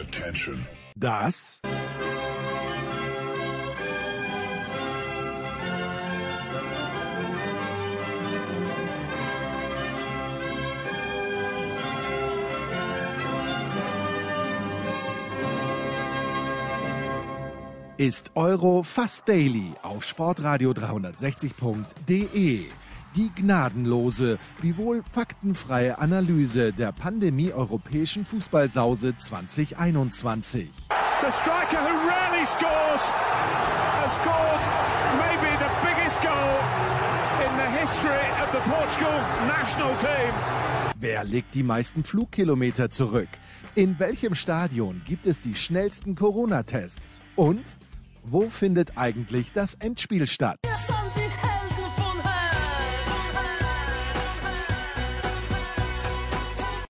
Attention. Das ist Euro Fast Daily auf Sportradio 360.de. Die gnadenlose, wiewohl faktenfreie Analyse der Pandemie europäischen Fußballsause 2021. The striker who rarely scores has scored maybe the biggest goal in the history of the Portugal national team. Wer legt die meisten Flugkilometer zurück? In welchem Stadion gibt es die schnellsten Corona-Tests? Und wo findet eigentlich das Endspiel statt?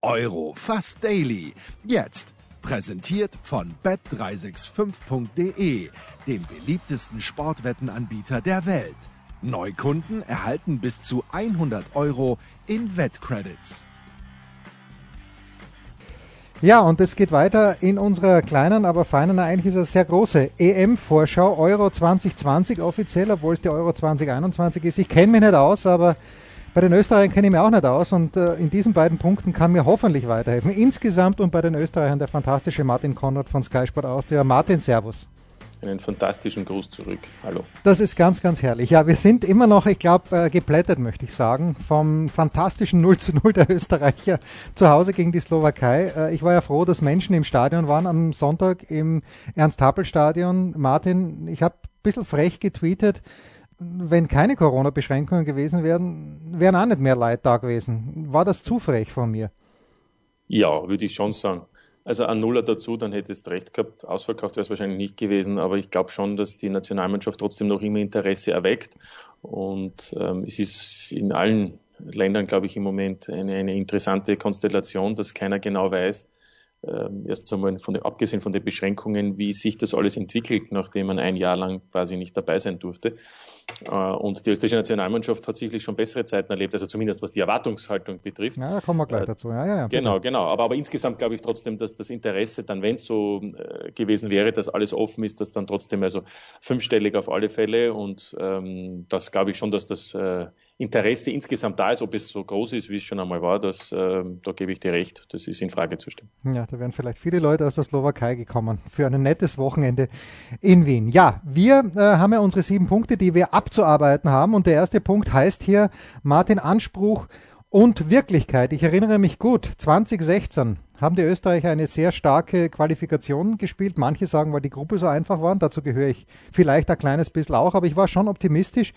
Euro Fast Daily. Jetzt präsentiert von bet365.de, dem beliebtesten Sportwettenanbieter der Welt. Neukunden erhalten bis zu 100 Euro in Wettcredits. Ja, und es geht weiter in unserer kleinen, aber feinen, eigentlich ist es sehr große EM-Vorschau Euro 2020 offiziell, obwohl es die Euro 2021 ist. Ich kenne mich nicht aus, aber bei den Österreichern kenne ich mich auch nicht aus und äh, in diesen beiden Punkten kann mir hoffentlich weiterhelfen. Insgesamt und bei den Österreichern der fantastische Martin Konrad von Sky Sport Austria. Martin, Servus einen fantastischen Gruß zurück. Hallo. Das ist ganz, ganz herrlich. Ja, wir sind immer noch, ich glaube, äh, geplättet, möchte ich sagen, vom fantastischen 0 zu 0 der Österreicher zu Hause gegen die Slowakei. Äh, ich war ja froh, dass Menschen im Stadion waren am Sonntag im Ernst-Happel-Stadion. Martin, ich habe ein bisschen frech getweetet, wenn keine Corona-Beschränkungen gewesen wären, wären auch nicht mehr Leute da gewesen. War das zu frech von mir? Ja, würde ich schon sagen. Also ein Nuller dazu, dann hättest du recht gehabt. Ausverkauft wäre es wahrscheinlich nicht gewesen, aber ich glaube schon, dass die Nationalmannschaft trotzdem noch immer Interesse erweckt. Und ähm, es ist in allen Ländern, glaube ich, im Moment eine, eine interessante Konstellation, dass keiner genau weiß, ähm, erst einmal von den, abgesehen von den Beschränkungen, wie sich das alles entwickelt, nachdem man ein Jahr lang quasi nicht dabei sein durfte. Äh, und die österreichische Nationalmannschaft hat sicherlich schon bessere Zeiten erlebt, also zumindest was die Erwartungshaltung betrifft. Ja, da kommen wir gleich äh, dazu. Ja, ja, ja, genau, genau. Aber, aber insgesamt glaube ich trotzdem, dass das Interesse dann, wenn es so äh, gewesen wäre, dass alles offen ist, dass dann trotzdem also fünfstellig auf alle Fälle und ähm, das glaube ich schon, dass das äh, Interesse insgesamt da ist, ob es so groß ist, wie es schon einmal war, das, äh, da gebe ich dir recht, das ist in Frage zu stellen. Ja, da wären vielleicht viele Leute aus der Slowakei gekommen für ein nettes Wochenende in Wien. Ja, wir äh, haben ja unsere sieben Punkte, die wir abzuarbeiten haben und der erste Punkt heißt hier Martin Anspruch und Wirklichkeit. Ich erinnere mich gut, 2016 haben die Österreicher eine sehr starke Qualifikation gespielt. Manche sagen, weil die Gruppe so einfach war. Dazu gehöre ich vielleicht ein kleines bisschen auch, aber ich war schon optimistisch.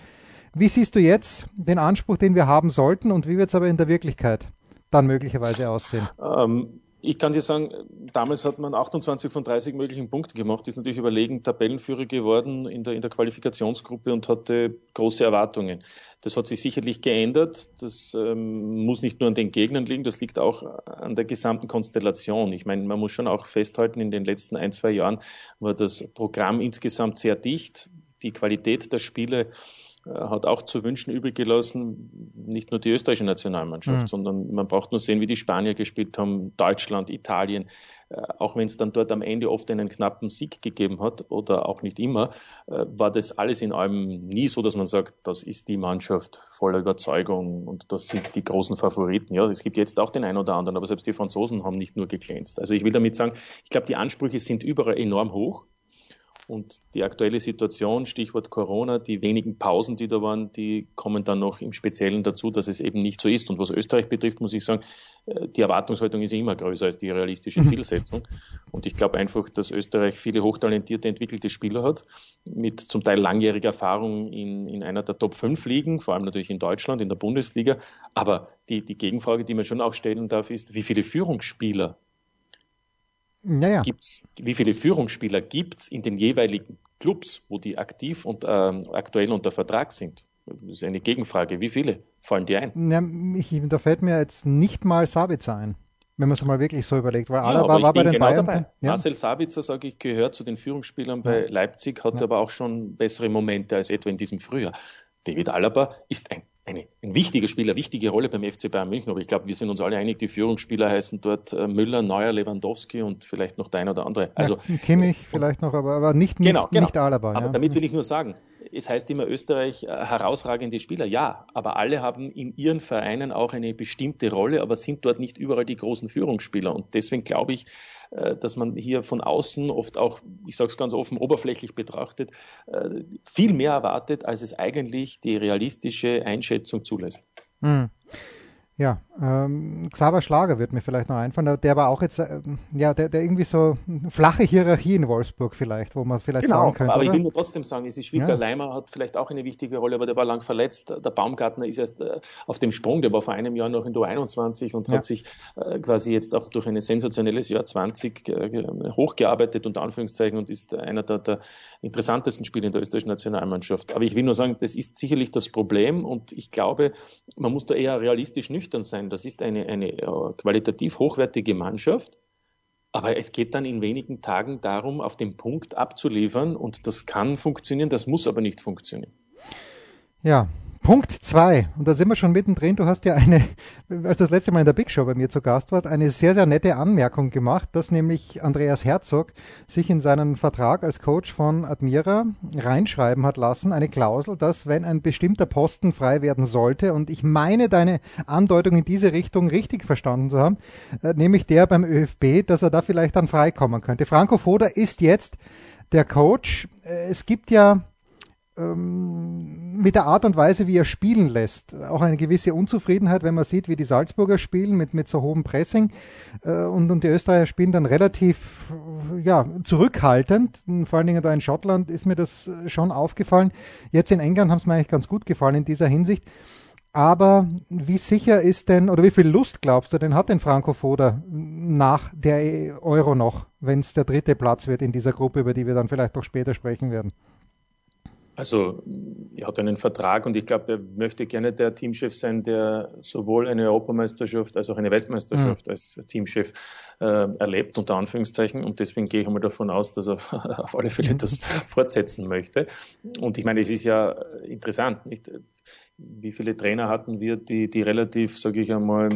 Wie siehst du jetzt den Anspruch, den wir haben sollten und wie wird es aber in der Wirklichkeit dann möglicherweise aussehen? Ähm, ich kann dir sagen, damals hat man 28 von 30 möglichen Punkten gemacht, ist natürlich überlegen Tabellenführer geworden in der, in der Qualifikationsgruppe und hatte große Erwartungen. Das hat sich sicherlich geändert. Das ähm, muss nicht nur an den Gegnern liegen, das liegt auch an der gesamten Konstellation. Ich meine, man muss schon auch festhalten, in den letzten ein, zwei Jahren war das Programm insgesamt sehr dicht. Die Qualität der Spiele hat auch zu wünschen übrig gelassen, nicht nur die österreichische Nationalmannschaft, mhm. sondern man braucht nur sehen, wie die Spanier gespielt haben, Deutschland, Italien, äh, auch wenn es dann dort am Ende oft einen knappen Sieg gegeben hat oder auch nicht immer, äh, war das alles in allem nie so, dass man sagt, das ist die Mannschaft voller Überzeugung und das sind die großen Favoriten. Ja, es gibt jetzt auch den einen oder anderen, aber selbst die Franzosen haben nicht nur geglänzt. Also ich will damit sagen, ich glaube, die Ansprüche sind überall enorm hoch. Und die aktuelle Situation, Stichwort Corona, die wenigen Pausen, die da waren, die kommen dann noch im Speziellen dazu, dass es eben nicht so ist. Und was Österreich betrifft, muss ich sagen, äh, die Erwartungshaltung ist immer größer als die realistische mhm. Zielsetzung. Und ich glaube einfach, dass Österreich viele hochtalentierte, entwickelte Spieler hat, mit zum Teil langjähriger Erfahrung in, in einer der Top 5 Ligen, vor allem natürlich in Deutschland, in der Bundesliga. Aber die, die Gegenfrage, die man schon auch stellen darf, ist, wie viele Führungsspieler naja. Gibt's, wie viele Führungsspieler gibt es in den jeweiligen Clubs, wo die aktiv und ähm, aktuell unter Vertrag sind? Das ist eine Gegenfrage. Wie viele fallen dir ein? Ja, ich, da fällt mir jetzt nicht mal Sabitzer ein, wenn man es mal wirklich so überlegt. Weil ja, Alaba war bei den genau Bayern. Dabei. Ja. Marcel Sabitzer, sage ich, gehört zu den Führungsspielern bei Leipzig, hat aber auch schon bessere Momente als etwa in diesem Frühjahr. David Alaba ist ein eine, ein wichtiger Spieler, wichtige Rolle beim FC Bayern München. Aber ich glaube, wir sind uns alle einig, die Führungsspieler heißen dort äh, Müller, Neuer, Lewandowski und vielleicht noch der ein oder andere. Also ja, Kimmich vielleicht noch, aber, aber nicht, genau, nicht, genau. nicht Alaba. Aber ja. damit will ich nur sagen, es heißt immer Österreich äh, herausragende Spieler. Ja, aber alle haben in ihren Vereinen auch eine bestimmte Rolle, aber sind dort nicht überall die großen Führungsspieler. Und deswegen glaube ich, äh, dass man hier von außen oft auch, ich sage es ganz offen, oberflächlich betrachtet, äh, viel mehr erwartet, als es eigentlich die realistische Einschätzung zulässt. Hm. Ja, ähm, Xaver Schlager wird mir vielleicht noch einfallen. Der war auch jetzt, äh, ja, der, der irgendwie so flache Hierarchie in Wolfsburg vielleicht, wo man vielleicht genau, sagen könnte. Aber oder? ich will nur trotzdem sagen, es ist schwierig. Ja. Leimer hat vielleicht auch eine wichtige Rolle, aber der war lang verletzt. Der Baumgartner ist erst äh, auf dem Sprung, der war vor einem Jahr noch in der 21 und ja. hat sich äh, quasi jetzt auch durch ein sensationelles Jahr 20 äh, hochgearbeitet, unter Anführungszeichen, und ist einer der, der interessantesten Spieler in der österreichischen Nationalmannschaft. Aber ich will nur sagen, das ist sicherlich das Problem und ich glaube, man muss da eher realistisch nüchtern nüchtern sein. Das ist eine, eine äh, qualitativ hochwertige Mannschaft. Aber es geht dann in wenigen Tagen darum, auf den Punkt abzuliefern. Und das kann funktionieren, das muss aber nicht funktionieren. Ja, Punkt zwei und da sind wir schon mittendrin. Du hast ja eine, als das letzte Mal in der Big Show bei mir zu Gast warst, eine sehr, sehr nette Anmerkung gemacht, dass nämlich Andreas Herzog sich in seinen Vertrag als Coach von Admira reinschreiben hat lassen, eine Klausel, dass wenn ein bestimmter Posten frei werden sollte, und ich meine deine Andeutung in diese Richtung richtig verstanden zu haben, äh, nämlich der beim ÖFB, dass er da vielleicht dann freikommen könnte. Franco Foda ist jetzt der Coach. Äh, es gibt ja mit der Art und Weise, wie er spielen lässt, auch eine gewisse Unzufriedenheit, wenn man sieht, wie die Salzburger spielen mit, mit so hohem Pressing äh, und, und die Österreicher spielen dann relativ ja, zurückhaltend. Vor allen Dingen da in Schottland ist mir das schon aufgefallen. Jetzt in England haben es mir eigentlich ganz gut gefallen in dieser Hinsicht. Aber wie sicher ist denn, oder wie viel Lust glaubst du denn hat denn Franco Foda nach der Euro noch, wenn es der dritte Platz wird in dieser Gruppe, über die wir dann vielleicht noch später sprechen werden? Also er hat einen Vertrag und ich glaube, er möchte gerne der Teamchef sein, der sowohl eine Europameisterschaft als auch eine Weltmeisterschaft mhm. als Teamchef äh, erlebt, unter Anführungszeichen. Und deswegen gehe ich einmal davon aus, dass er auf alle Fälle das fortsetzen möchte. Und ich meine, es ist ja interessant, nicht? Wie viele Trainer hatten wir, die, die relativ, sage ich einmal,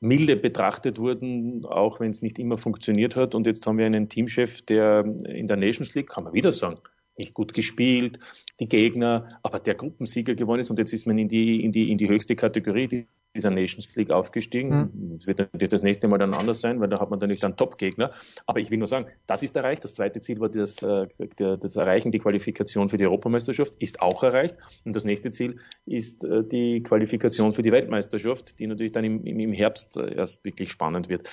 milde betrachtet wurden, auch wenn es nicht immer funktioniert hat. Und jetzt haben wir einen Teamchef, der in der Nations League, kann man wieder sagen, nicht gut gespielt, die Gegner, aber der Gruppensieger gewonnen ist und jetzt ist man in die, in die, in die höchste Kategorie dieser Nations League aufgestiegen. Mhm. Es wird natürlich das nächste Mal dann anders sein, weil da hat man dann nicht einen Top-Gegner. Aber ich will nur sagen, das ist erreicht. Das zweite Ziel war das, äh, das Erreichen, die Qualifikation für die Europameisterschaft ist auch erreicht. Und das nächste Ziel ist äh, die Qualifikation für die Weltmeisterschaft, die natürlich dann im, im Herbst äh, erst wirklich spannend wird.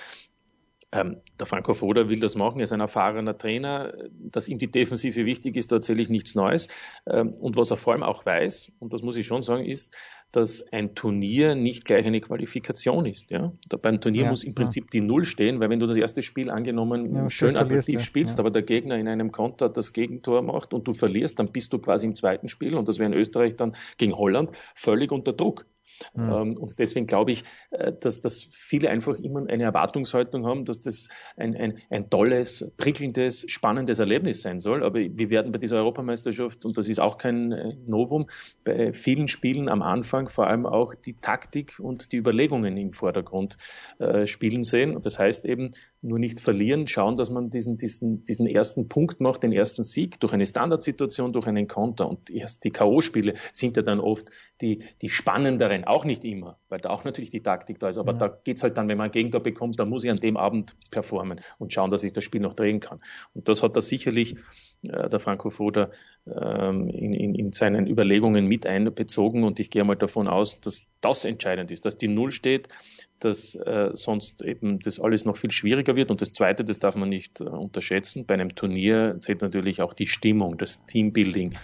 Ähm, der Franco Foda will das machen, er ist ein erfahrener Trainer. Dass ihm die Defensive wichtig ist, da erzähle ich nichts Neues. Ähm, und was er vor allem auch weiß, und das muss ich schon sagen, ist, dass ein Turnier nicht gleich eine Qualifikation ist. Ja? Da beim Turnier ja, muss im Prinzip ja. die Null stehen, weil wenn du das erste Spiel angenommen ja, schön attraktiv spielst, aber der Gegner in einem Konter das Gegentor macht und du verlierst, dann bist du quasi im zweiten Spiel und das wäre in Österreich dann gegen Holland völlig unter Druck. Mhm. Und deswegen glaube ich, äh, dass, dass viele einfach immer eine Erwartungshaltung haben, dass das ein, ein, ein tolles, prickelndes, spannendes Erlebnis sein soll. Aber wir werden bei dieser Europameisterschaft, und das ist auch kein äh, Novum, bei vielen Spielen am Anfang vor allem auch die Taktik und die Überlegungen im Vordergrund äh, spielen sehen. Und das heißt eben, nur nicht verlieren, schauen, dass man diesen, diesen, diesen ersten Punkt macht, den ersten Sieg durch eine Standardsituation, durch einen Konter. Und erst die K.O.-Spiele sind ja dann oft die, die spannenderen, auch nicht immer, weil da auch natürlich die Taktik da ist. Aber ja. da geht's halt dann, wenn man einen Gegner bekommt, dann muss ich an dem Abend performen und schauen, dass ich das Spiel noch drehen kann. Und das hat er sicherlich äh, der Franco Foda ähm, in, in, in seinen Überlegungen mit einbezogen. Und ich gehe mal davon aus, dass das entscheidend ist, dass die Null steht, dass äh, sonst eben das alles noch viel schwieriger wird. Und das Zweite, das darf man nicht äh, unterschätzen, bei einem Turnier zählt natürlich auch die Stimmung, das Teambuilding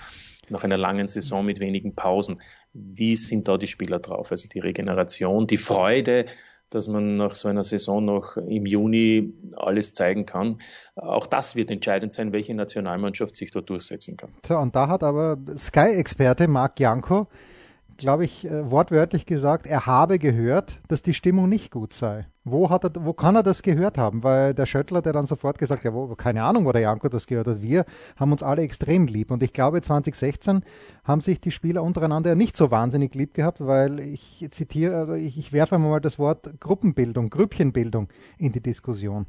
nach einer langen Saison mit wenigen Pausen. Wie sind da die Spieler drauf? Also die Regeneration, die Freude, dass man nach so einer Saison noch im Juni alles zeigen kann. Auch das wird entscheidend sein, welche Nationalmannschaft sich da durchsetzen kann. So, und da hat aber Sky-Experte Marc Janko glaube ich, äh, wortwörtlich gesagt, er habe gehört, dass die Stimmung nicht gut sei. Wo, hat er, wo kann er das gehört haben? Weil der Schöttler, der dann sofort gesagt hat, ja, keine Ahnung, wo der Janko das gehört hat. Wir haben uns alle extrem lieb. Und ich glaube, 2016 haben sich die Spieler untereinander nicht so wahnsinnig lieb gehabt, weil ich zitiere, also ich, ich werfe einmal das Wort Gruppenbildung, Grüppchenbildung in die Diskussion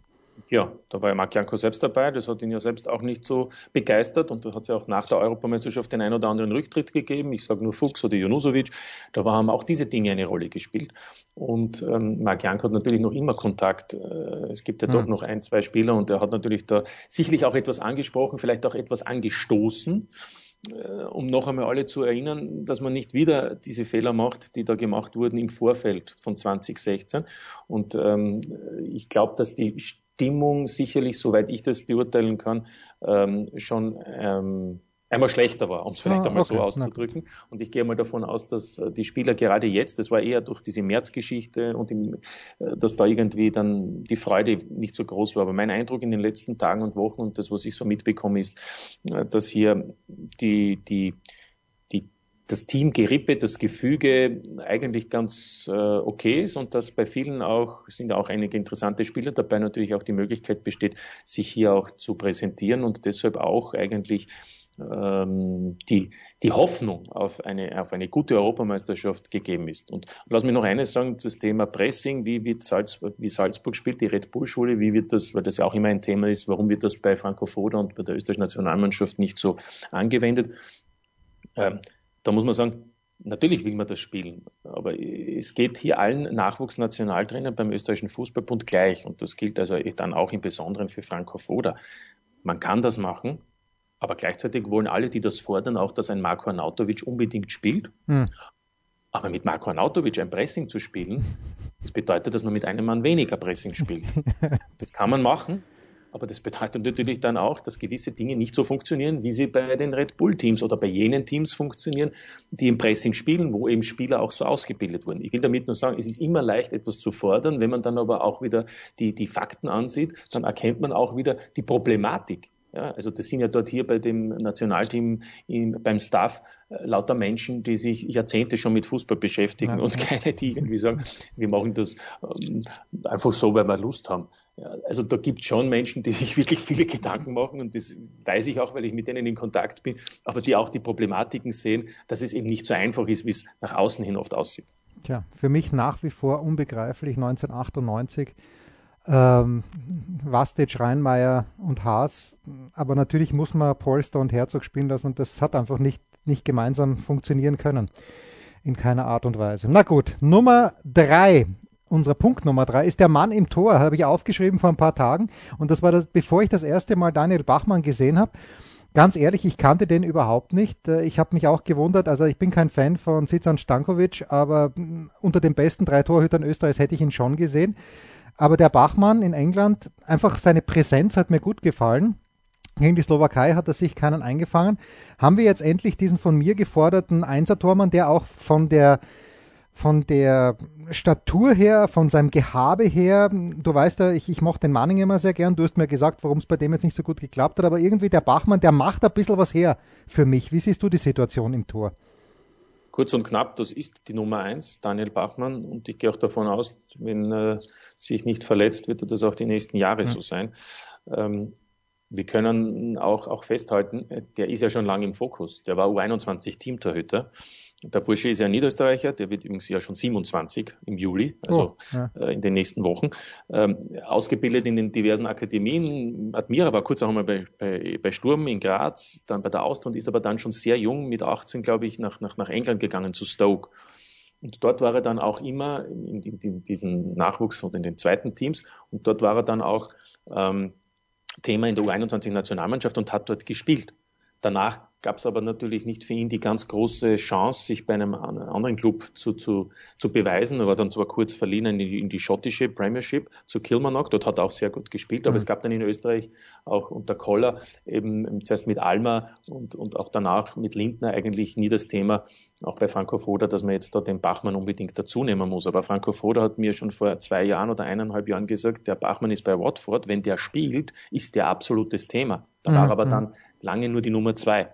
ja, da war ja Marc Janko selbst dabei, das hat ihn ja selbst auch nicht so begeistert und da hat es ja auch nach der Europameisterschaft den ein oder anderen Rücktritt gegeben. Ich sage nur Fuchs oder Jonusovic, da haben auch diese Dinge eine Rolle gespielt. Und ähm, Marc Janko hat natürlich noch immer Kontakt. Äh, es gibt ja mhm. doch noch ein, zwei Spieler und er hat natürlich da sicherlich auch etwas angesprochen, vielleicht auch etwas angestoßen äh, um noch einmal alle zu erinnern, dass man nicht wieder diese Fehler macht, die da gemacht wurden im Vorfeld von 2016. Und ähm, ich glaube, dass die Stimmung sicherlich, soweit ich das beurteilen kann, ähm, schon ähm, einmal schlechter war, um es vielleicht ah, einmal okay. so auszudrücken. Und ich gehe mal davon aus, dass äh, die Spieler gerade jetzt, das war eher durch diese Märzgeschichte und im, äh, dass da irgendwie dann die Freude nicht so groß war. Aber mein Eindruck in den letzten Tagen und Wochen und das, was ich so mitbekomme, ist, äh, dass hier die, die, das Team Gerippe, das Gefüge eigentlich ganz äh, okay ist und dass bei vielen auch, sind auch einige interessante Spieler dabei, natürlich auch die Möglichkeit besteht, sich hier auch zu präsentieren und deshalb auch eigentlich ähm, die, die Hoffnung auf eine, auf eine gute Europameisterschaft gegeben ist. Und lass mich noch eines sagen, das Thema Pressing, wie wird Salzburg, wie Salzburg spielt, die Red Bull Schule, wie wird das, weil das ja auch immer ein Thema ist, warum wird das bei Franco Foda und bei der österreichischen Nationalmannschaft nicht so angewendet? Ähm, da muss man sagen, natürlich will man das spielen, aber es geht hier allen Nachwuchsnationaltrainern beim österreichischen Fußballbund gleich und das gilt also dann auch im Besonderen für Franco Foda. Man kann das machen, aber gleichzeitig wollen alle, die das fordern, auch, dass ein Marko Arnautovic unbedingt spielt. Hm. Aber mit Marko Arnautovic ein Pressing zu spielen, das bedeutet, dass man mit einem Mann weniger Pressing spielt. Das kann man machen, aber das bedeutet natürlich dann auch, dass gewisse Dinge nicht so funktionieren, wie sie bei den Red Bull Teams oder bei jenen Teams funktionieren, die im Pressing spielen, wo eben Spieler auch so ausgebildet wurden. Ich will damit nur sagen, es ist immer leicht, etwas zu fordern. Wenn man dann aber auch wieder die, die Fakten ansieht, dann erkennt man auch wieder die Problematik. Ja, also das sind ja dort hier bei dem Nationalteam im, beim Staff äh, lauter Menschen, die sich Jahrzehnte schon mit Fußball beschäftigen ja, und keine, die irgendwie sagen, wir machen das ähm, einfach so, weil wir Lust haben. Ja, also da gibt es schon Menschen, die sich wirklich viele Gedanken machen und das weiß ich auch, weil ich mit denen in Kontakt bin, aber die auch die Problematiken sehen, dass es eben nicht so einfach ist, wie es nach außen hin oft aussieht. Tja, für mich nach wie vor unbegreiflich 1998 ähm, Vastic, Reinmeier und Haas. Aber natürlich muss man Polster und Herzog spielen lassen und das hat einfach nicht, nicht gemeinsam funktionieren können. In keiner Art und Weise. Na gut, Nummer drei. Unser Punkt Nummer drei ist der Mann im Tor, habe ich aufgeschrieben vor ein paar Tagen. Und das war das, bevor ich das erste Mal Daniel Bachmann gesehen habe. Ganz ehrlich, ich kannte den überhaupt nicht. Äh, ich habe mich auch gewundert, also ich bin kein Fan von Sitzan Stankovic, aber mm, unter den besten drei Torhütern Österreichs hätte ich ihn schon gesehen. Aber der Bachmann in England, einfach seine Präsenz hat mir gut gefallen. Gegen die Slowakei hat er sich keinen eingefangen. Haben wir jetzt endlich diesen von mir geforderten Einsertormann, der auch von der von der Statur her, von seinem Gehabe her, du weißt ja, ich, ich mochte den Manning immer sehr gern, du hast mir gesagt, warum es bei dem jetzt nicht so gut geklappt hat, aber irgendwie der Bachmann, der macht ein bisschen was her für mich. Wie siehst du die Situation im Tor? Kurz und knapp, das ist die Nummer eins, Daniel Bachmann. Und ich gehe auch davon aus, wenn äh, sich nicht verletzt, wird das auch die nächsten Jahre mhm. so sein. Ähm, wir können auch, auch festhalten, äh, der ist ja schon lange im Fokus. Der war U21 Teamtorhüter. Der Bursche ist ja ein Niederösterreicher, der wird übrigens ja schon 27 im Juli, also oh, ja. äh, in den nächsten Wochen. Ähm, ausgebildet in den diversen Akademien. Admira war kurz auch einmal bei, bei, bei Sturm in Graz, dann bei der Austria und ist aber dann schon sehr jung, mit 18, glaube ich, nach, nach, nach England gegangen zu Stoke. Und dort war er dann auch immer in, in, in diesen Nachwuchs und in den zweiten Teams. Und dort war er dann auch ähm, Thema in der U21-Nationalmannschaft und hat dort gespielt. Danach gab es aber natürlich nicht für ihn die ganz große Chance, sich bei einem anderen Club zu, zu, zu beweisen. Er war dann zwar kurz verliehen in die, in die schottische Premiership zu Kilmarnock, dort hat er auch sehr gut gespielt, aber mhm. es gab dann in Österreich auch unter Koller eben zuerst mit Alma und, und auch danach mit Lindner eigentlich nie das Thema, auch bei Franco Foda, dass man jetzt da den Bachmann unbedingt dazu nehmen muss. Aber Franco Foda hat mir schon vor zwei Jahren oder eineinhalb Jahren gesagt, der Bachmann ist bei Watford, wenn der spielt, ist der absolutes Thema. Da mhm. war aber dann lange nur die Nummer zwei.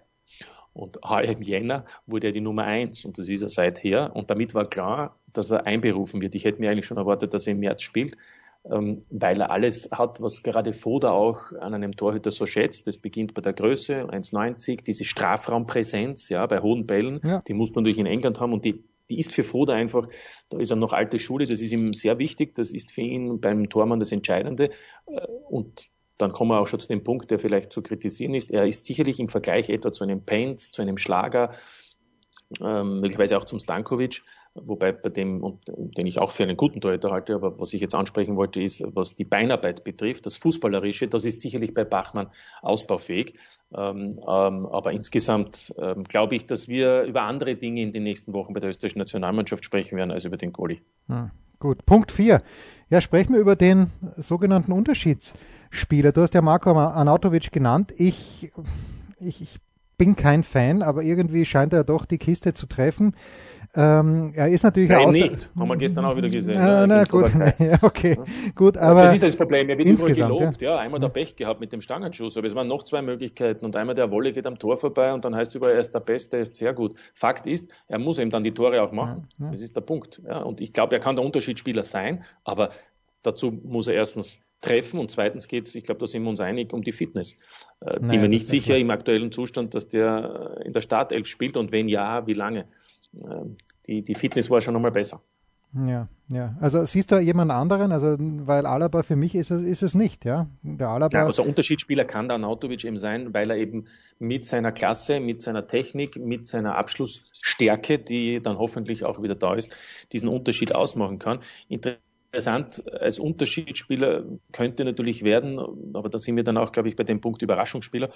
Und heuer im Jänner wurde er die Nummer eins und das ist er seither. Und damit war klar, dass er einberufen wird. Ich hätte mir eigentlich schon erwartet, dass er im März spielt, ähm, weil er alles hat, was gerade Foda auch an einem Torhüter so schätzt. Das beginnt bei der Größe, 1,90, diese Strafraumpräsenz, ja, bei hohen Bällen, ja. die muss man durch in England haben und die die ist für Foda einfach, da ist er noch alte Schule, das ist ihm sehr wichtig, das ist für ihn beim Tormann das Entscheidende. Äh, und dann kommen wir auch schon zu dem Punkt, der vielleicht zu kritisieren ist. Er ist sicherlich im Vergleich etwa zu einem Paint, zu einem Schlager, ähm, möglicherweise auch zum Stankovic, wobei bei dem, und, den ich auch für einen guten Torhüter halte, aber was ich jetzt ansprechen wollte, ist, was die Beinarbeit betrifft, das Fußballerische, das ist sicherlich bei Bachmann ausbaufähig. Ähm, ähm, aber insgesamt ähm, glaube ich, dass wir über andere Dinge in den nächsten Wochen bei der österreichischen Nationalmannschaft sprechen werden als über den Goalie. Hm, gut, Punkt 4. Ja, sprechen wir über den sogenannten Unterschiedsspieler. Du hast ja Marco Anatovic genannt. Ich, ich, ich bin kein Fan, aber irgendwie scheint er doch die Kiste zu treffen. Ähm, er ist natürlich Nein, nicht. Haben wir gestern auch wieder gesehen. Ah, na, gut, ja, okay, ja. gut, aber das ist das Problem. Er wird insgesamt, gelobt. Ja. ja, einmal der Pech gehabt mit dem Stangenschuss, aber es waren noch zwei Möglichkeiten und einmal der Wolle geht am Tor vorbei und dann heißt es überall, er ist der Beste, er ist sehr gut. Fakt ist, er muss eben dann die Tore auch machen. Das ist der Punkt. Ja, und ich glaube, er kann der Unterschiedsspieler sein, aber dazu muss er erstens treffen und zweitens geht es, ich glaube, da sind wir uns einig, um die Fitness. Äh, naja, bin mir nicht sicher klar. im aktuellen Zustand, dass der in der Startelf spielt und wenn ja, wie lange. Äh, die, die Fitness war schon nochmal besser. Ja, ja. Also siehst du jemand anderen? Also, weil Alaba für mich ist es, ist es nicht, ja. Der Alaba. Ja, also Unterschiedsspieler kann der Nautovic eben sein, weil er eben mit seiner Klasse, mit seiner Technik, mit seiner Abschlussstärke, die dann hoffentlich auch wieder da ist, diesen Unterschied ausmachen kann. Interessant als Unterschiedsspieler könnte natürlich werden, aber da sind wir dann auch, glaube ich, bei dem Punkt Überraschungsspieler.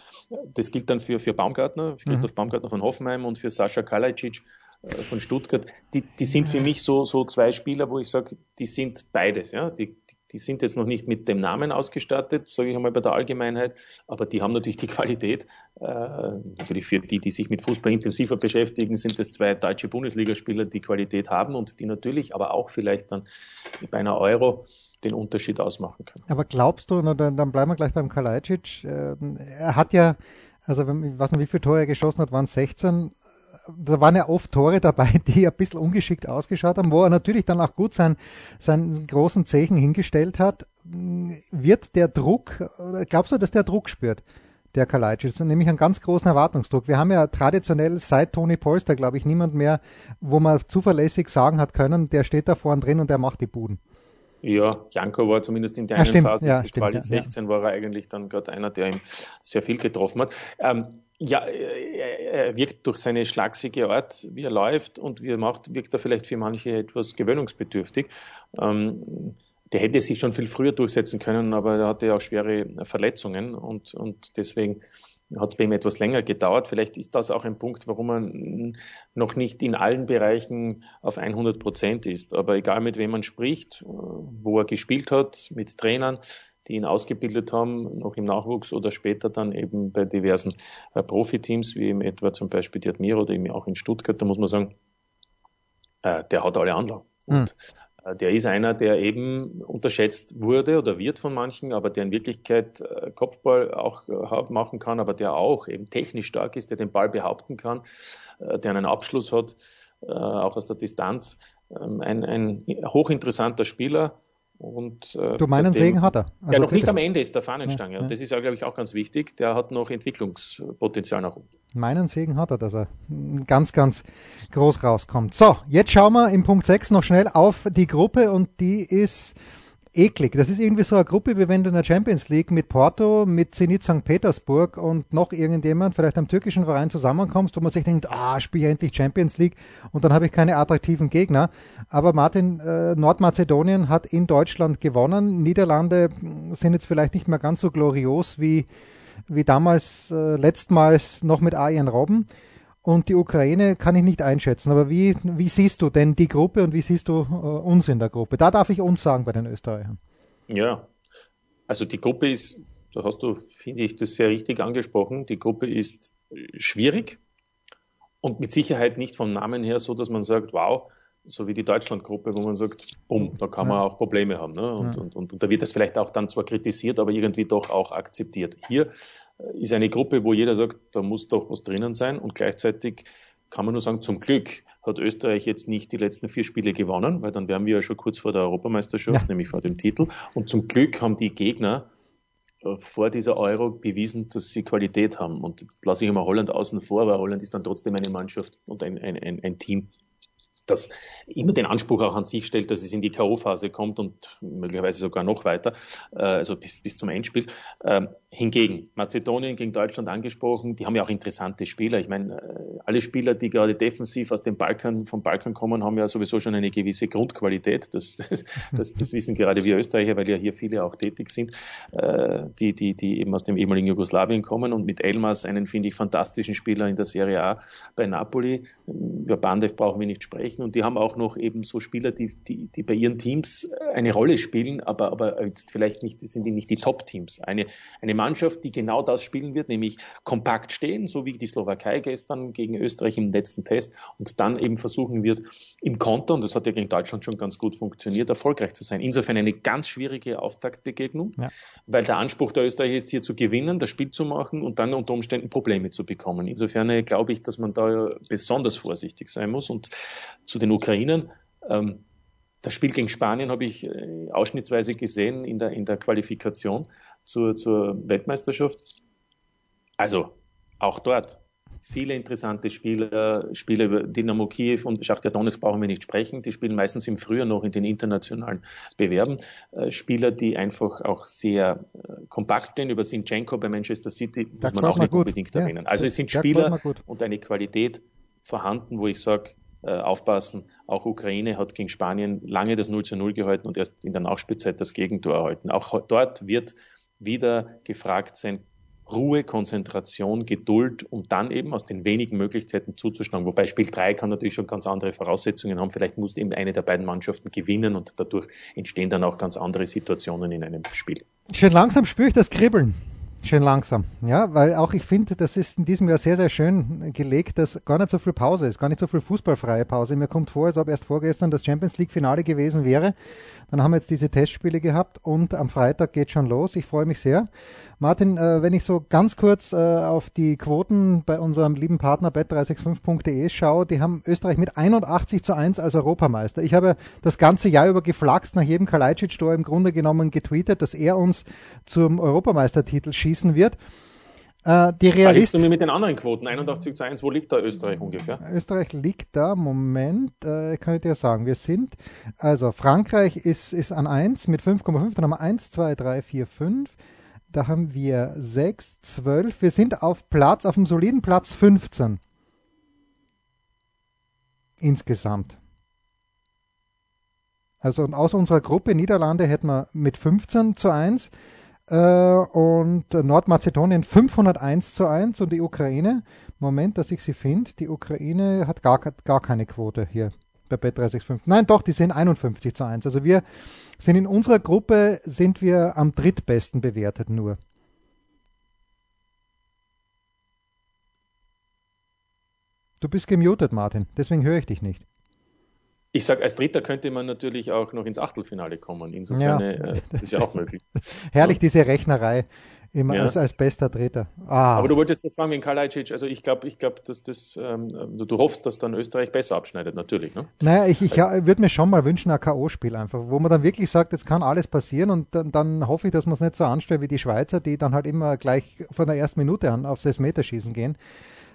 Das gilt dann für, für Baumgartner, für Christoph mhm. Baumgartner von Hoffenheim und für Sascha Kalajdzic von Stuttgart, die, die sind für mich so, so zwei Spieler, wo ich sage, die sind beides. Ja? Die, die sind jetzt noch nicht mit dem Namen ausgestattet, sage ich einmal bei der Allgemeinheit, aber die haben natürlich die Qualität. Äh, natürlich für die, die sich mit Fußball intensiver beschäftigen, sind es zwei deutsche Bundesligaspieler, die Qualität haben und die natürlich aber auch vielleicht dann bei einer Euro den Unterschied ausmachen können. Aber glaubst du, dann, dann bleiben wir gleich beim Kalajdzic, äh, er hat ja, also ich weiß nicht, wie viele Tore er geschossen hat, waren es 16, da waren ja oft Tore dabei, die ein bisschen ungeschickt ausgeschaut haben, wo er natürlich dann auch gut sein, seinen großen Zeichen hingestellt hat. Wird der Druck, glaubst du, dass der Druck spürt? der Kalajdzic, nämlich einen ganz großen Erwartungsdruck. Wir haben ja traditionell seit Tony Polster, glaube ich, niemand mehr, wo man zuverlässig sagen hat können, der steht da vorne drin und der macht die Buden. Ja, Janko war zumindest in der ja, einen stimmt, Phase, ja, stimmt, Quali 16 ja. war er eigentlich dann gerade einer, der ihm sehr viel getroffen hat. Ähm, ja, er wirkt durch seine schlagsige Art, wie er läuft und wie er macht, wirkt er vielleicht für manche etwas gewöhnungsbedürftig. Ähm, der hätte sich schon viel früher durchsetzen können, aber er hatte auch schwere Verletzungen und, und deswegen hat es bei ihm etwas länger gedauert. Vielleicht ist das auch ein Punkt, warum er noch nicht in allen Bereichen auf 100 Prozent ist. Aber egal mit wem man spricht, wo er gespielt hat, mit Trainern, die ihn ausgebildet haben, noch im Nachwuchs oder später dann eben bei diversen äh, Profiteams, wie eben etwa zum Beispiel die Admira oder eben auch in Stuttgart, da muss man sagen, äh, der hat alle Anlagen. Und äh, der ist einer, der eben unterschätzt wurde oder wird von manchen, aber der in Wirklichkeit äh, Kopfball auch äh, machen kann, aber der auch eben technisch stark ist, der den Ball behaupten kann, äh, der einen Abschluss hat, auch aus der Distanz. Ähm, ein, ein hochinteressanter Spieler und, äh, du meinen Segen hat er? Also ja, noch nicht am Ende ist der Fahnenstange. Ja, ja. Und das ist ja, glaube ich, auch ganz wichtig. Der hat noch Entwicklungspotenzial nach oben. Meinen Segen hat er, dass er ganz, ganz groß rauskommt. So, jetzt schauen wir im Punkt 6 noch schnell auf die Gruppe und die ist eklig. Das ist irgendwie so eine Gruppe, wie wenn du in der Champions League mit Porto, mit Zenit St. Petersburg und noch irgendjemand, vielleicht am türkischen Verein zusammenkommst, wo man sich denkt, ah, spiele endlich Champions League und dann habe ich keine attraktiven Gegner. Aber Martin, äh, Nordmazedonien hat in Deutschland gewonnen. Niederlande sind jetzt vielleicht nicht mehr ganz so glorios wie, wie damals, äh, letztmals noch mit Arjen Robben. Und die Ukraine kann ich nicht einschätzen. Aber wie, wie siehst du denn die Gruppe und wie siehst du äh, uns in der Gruppe? Da darf ich uns sagen bei den Österreichern. Ja, also die Gruppe ist, da hast du, finde ich, das sehr richtig angesprochen. Die Gruppe ist schwierig und mit Sicherheit nicht vom Namen her so, dass man sagt, wow, so wie die Deutschlandgruppe, wo man sagt, bumm, da kann man ja. auch Probleme haben. Ne? Und, ja. und, und, und, da wird das vielleicht auch dann zwar kritisiert, aber irgendwie doch auch akzeptiert. Hier ist eine Gruppe, wo jeder sagt, da muss doch was drinnen sein und gleichzeitig kann man nur sagen, zum Glück hat Österreich jetzt nicht die letzten vier Spiele gewonnen, weil dann wären wir ja schon kurz vor der Europameisterschaft, ja. nämlich vor dem Titel. Und zum Glück haben die Gegner äh, vor dieser Euro bewiesen, dass sie Qualität haben. Und jetzt lasse ich immer Holland außen vor, weil Holland ist dann trotzdem eine Mannschaft und ein, ein, ein, ein Team, das immer den Anspruch auch an sich stellt, dass es in die K.O.-Phase kommt und möglicherweise sogar noch weiter, äh, also bis, bis zum Endspiel. Ähm, hingegen, Mazedonien gegen Deutschland angesprochen, die haben ja auch interessante Spieler. Ich meine, äh, alle Spieler, die gerade defensiv aus dem Balkan, vom Balkan kommen, haben ja sowieso schon eine gewisse Grundqualität. Das, das, das, wissen gerade wir Österreicher, weil ja hier viele auch tätig sind, äh, die, die, die eben aus dem ehemaligen Jugoslawien kommen und mit Elmas einen, finde ich, fantastischen Spieler in der Serie A bei Napoli. Über Bandev brauchen wir nicht sprechen und die haben auch noch eben so Spieler, die, die, die bei ihren Teams eine Rolle spielen, aber, aber jetzt vielleicht nicht, sind die nicht die Top-Teams. Eine, eine Mannschaft, die genau das spielen wird, nämlich kompakt stehen, so wie die Slowakei gestern gegen Österreich im letzten Test und dann eben versuchen wird, im Konter, und das hat ja gegen Deutschland schon ganz gut funktioniert, erfolgreich zu sein. Insofern eine ganz schwierige Auftaktbegegnung, ja. weil der Anspruch der Österreicher ist, hier zu gewinnen, das Spiel zu machen und dann unter Umständen Probleme zu bekommen. Insofern äh, glaube ich, dass man da besonders vorsichtig sein muss und zu den Ukrainern. Ähm, das Spiel gegen Spanien habe ich äh, ausschnittsweise gesehen in der, in der Qualifikation zur, zur Weltmeisterschaft. Also auch dort viele interessante Spieler, Spieler über Dynamo Kiew und Schachtar Donetsk brauchen wir nicht sprechen. Die spielen meistens im Frühjahr noch in den internationalen Bewerben. Äh, Spieler, die einfach auch sehr äh, kompakt stehen. Über Sinchenko bei Manchester City muss man auch nicht gut. unbedingt ja, erwähnen. Also es sind Spieler und eine Qualität vorhanden, wo ich sage, aufpassen. Auch Ukraine hat gegen Spanien lange das 0 zu 0 gehalten und erst in der Nachspielzeit das Gegentor erhalten. Auch dort wird wieder gefragt sein, Ruhe, Konzentration, Geduld, um dann eben aus den wenigen Möglichkeiten zuzuschlagen. Wobei Spiel 3 kann natürlich schon ganz andere Voraussetzungen haben. Vielleicht muss eben eine der beiden Mannschaften gewinnen und dadurch entstehen dann auch ganz andere Situationen in einem Spiel. Schön langsam spüre ich das Kribbeln. Schön langsam, ja, weil auch ich finde, das ist in diesem Jahr sehr, sehr schön gelegt, dass gar nicht so viel Pause ist, gar nicht so viel fußballfreie Pause. Mir kommt vor, als ob erst vorgestern das Champions League Finale gewesen wäre. Dann haben wir jetzt diese Testspiele gehabt und am Freitag geht schon los. Ich freue mich sehr. Martin, äh, wenn ich so ganz kurz äh, auf die Quoten bei unserem lieben Partner bet365.de schaue, die haben Österreich mit 81 zu 1 als Europameister. Ich habe das ganze Jahr über geflaxt nach jedem Kalajdzic-Tor im Grunde genommen getweetet, dass er uns zum Europameistertitel schießen wird. Äh, die Realist. du mir mit den anderen Quoten 81 zu 1, wo liegt da Österreich ungefähr? Österreich liegt da, Moment, äh, kann ich dir sagen, wir sind, also Frankreich ist, ist an 1 mit 5,5, dann haben wir 1, 2, 3, 4, 5, da haben wir 6, 12. Wir sind auf Platz, auf dem soliden Platz 15. Insgesamt. Also aus unserer Gruppe Niederlande hätten wir mit 15 zu 1 äh, und Nordmazedonien 501 zu 1 und die Ukraine, Moment, dass ich sie finde, die Ukraine hat gar, gar keine Quote hier bei Bet365. Nein, doch, die sind 51 zu 1. Also wir sind in unserer Gruppe sind wir am drittbesten bewertet nur. Du bist gemutet, Martin, deswegen höre ich dich nicht. Ich sage, als Dritter könnte man natürlich auch noch ins Achtelfinale kommen. Insofern ja, äh, ist ja auch möglich. Herrlich, diese Rechnerei. Immer ja. als, als, bester Dritter. Ah. Aber du wolltest das fragen wegen Kalajdzic. Also ich glaube, ich glaube, dass das, ähm, du, du, hoffst, dass dann Österreich besser abschneidet, natürlich. Ne? Naja, ich, ich ja, würde mir schon mal wünschen, ein K.O.-Spiel einfach, wo man dann wirklich sagt, jetzt kann alles passieren und dann, dann hoffe ich, dass man es nicht so anstellt wie die Schweizer, die dann halt immer gleich von der ersten Minute an aufs Elfmeterschießen gehen.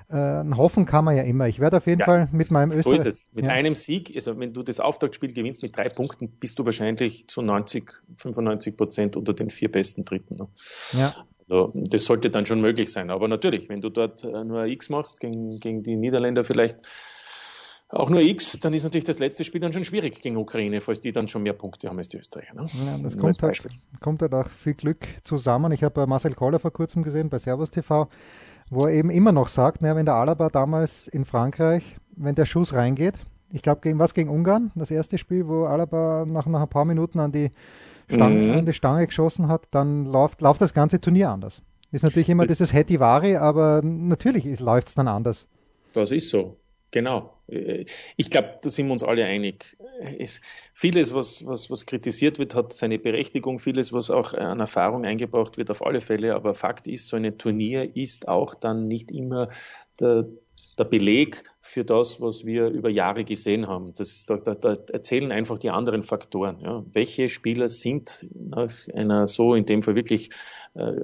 Äh, hoffen kann man ja immer. Ich werde auf jeden ja, Fall mit meinem Österreich. So ist es. Mit ja. einem Sieg, also wenn du das Auftaktspiel gewinnst mit drei Punkten, bist du wahrscheinlich zu 90, 95 Prozent unter den vier besten Dritten. Ne? Ja. Also das sollte dann schon möglich sein. Aber natürlich, wenn du dort äh, nur X machst gegen, gegen die Niederländer vielleicht auch nur X, dann ist natürlich das letzte Spiel dann schon schwierig gegen Ukraine, falls die dann schon mehr Punkte haben als die Österreicher. Ne? Ja, das kommt halt, kommt halt auch viel Glück zusammen. Ich habe Marcel Koller vor kurzem gesehen bei Servus TV wo er eben immer noch sagt, naja, wenn der Alaba damals in Frankreich, wenn der Schuss reingeht, ich glaube gegen was gegen Ungarn, das erste Spiel, wo Alaba nach, nach ein paar Minuten an die Stange, mhm. an die Stange geschossen hat, dann läuft, läuft das ganze Turnier anders. Ist natürlich immer das, dieses Hetivari, aber natürlich läuft es dann anders. Das ist so. Genau. Äh, ich glaube, da sind wir uns alle einig. Es, vieles, was, was, was kritisiert wird, hat seine Berechtigung. Vieles, was auch an Erfahrung eingebracht wird, auf alle Fälle. Aber Fakt ist, so ein Turnier ist auch dann nicht immer der, der Beleg für das, was wir über Jahre gesehen haben. Das, da, da, da erzählen einfach die anderen Faktoren. Ja. Welche Spieler sind nach einer so in dem Fall wirklich äh,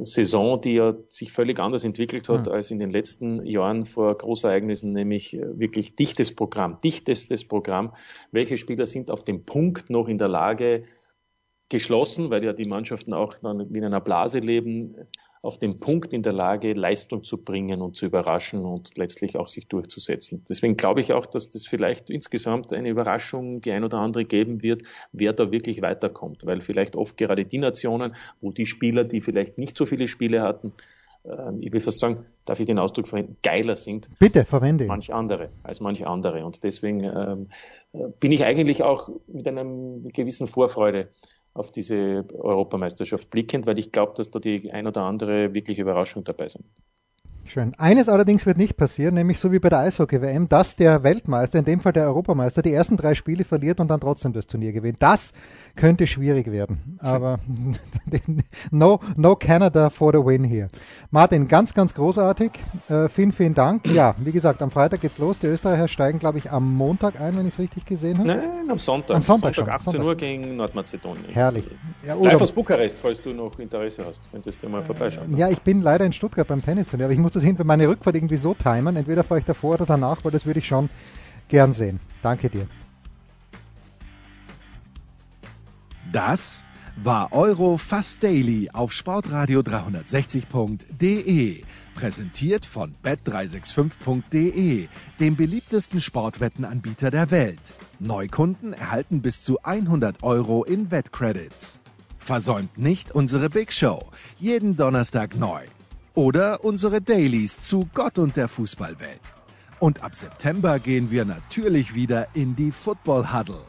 Saison, die ja sich völlig anders entwickelt hat ja. als in den letzten Jahren vor Großereignissen, nämlich äh, wirklich dichtes Programm, dichtestes Programm. Welche Spieler sind auf dem Punkt noch in der Lage, geschlossen, weil ja die Mannschaften auch dann in einer Blase leben, auf den Punkt in der Lage, Leistung zu bringen und zu überraschen und letztlich auch sich durchzusetzen. Deswegen glaube ich auch, dass das vielleicht insgesamt eine Überraschung, die ein oder andere geben wird, wer da wirklich weiterkommt, weil vielleicht oft gerade die Nationen, wo die Spieler, die vielleicht nicht so viele Spiele hatten, ähm, ich will fast sagen, darf ich den Ausdruck verwenden, geiler sind. Bitte, verwende ihn. Manch andere, als manche andere. Und deswegen ähm, bin ich eigentlich auch mit einer gewissen Vorfreude auf diese Europameisterschaft blickend, weil ich glaube, dass da die ein oder andere wirkliche Überraschung dabei sind. Schön. Eines allerdings wird nicht passieren, nämlich so wie bei der Eishockey-WM, dass der Weltmeister, in dem Fall der Europameister, die ersten drei Spiele verliert und dann trotzdem das Turnier gewinnt. Das könnte schwierig werden. Aber no, no Canada for the win hier. Martin, ganz, ganz großartig. Äh, vielen, vielen Dank. Ja, wie gesagt, am Freitag geht's los. Die Österreicher steigen, glaube ich, am Montag ein, wenn ich es richtig gesehen habe. Nein, am Sonntag. Am Sonntag, Sonntag 18 Sonntag. Uhr gegen Nordmazedonien. Herrlich. Ja, Live aus Bukarest, falls du noch Interesse hast. Könntest du mal vorbeischauen. Ja, ich bin leider in Stuttgart beim Tennisturnier, aber ich muss das hinter meine Rückfahrt irgendwie so timen. Entweder fahre ich davor oder danach, weil das würde ich schon gern sehen. Danke dir. Das war Euro Fast Daily auf Sportradio 360.de. Präsentiert von bet365.de, dem beliebtesten Sportwettenanbieter der Welt. Neukunden erhalten bis zu 100 Euro in Wettcredits. Versäumt nicht unsere Big Show. Jeden Donnerstag neu. Oder unsere Dailies zu Gott und der Fußballwelt. Und ab September gehen wir natürlich wieder in die Football Huddle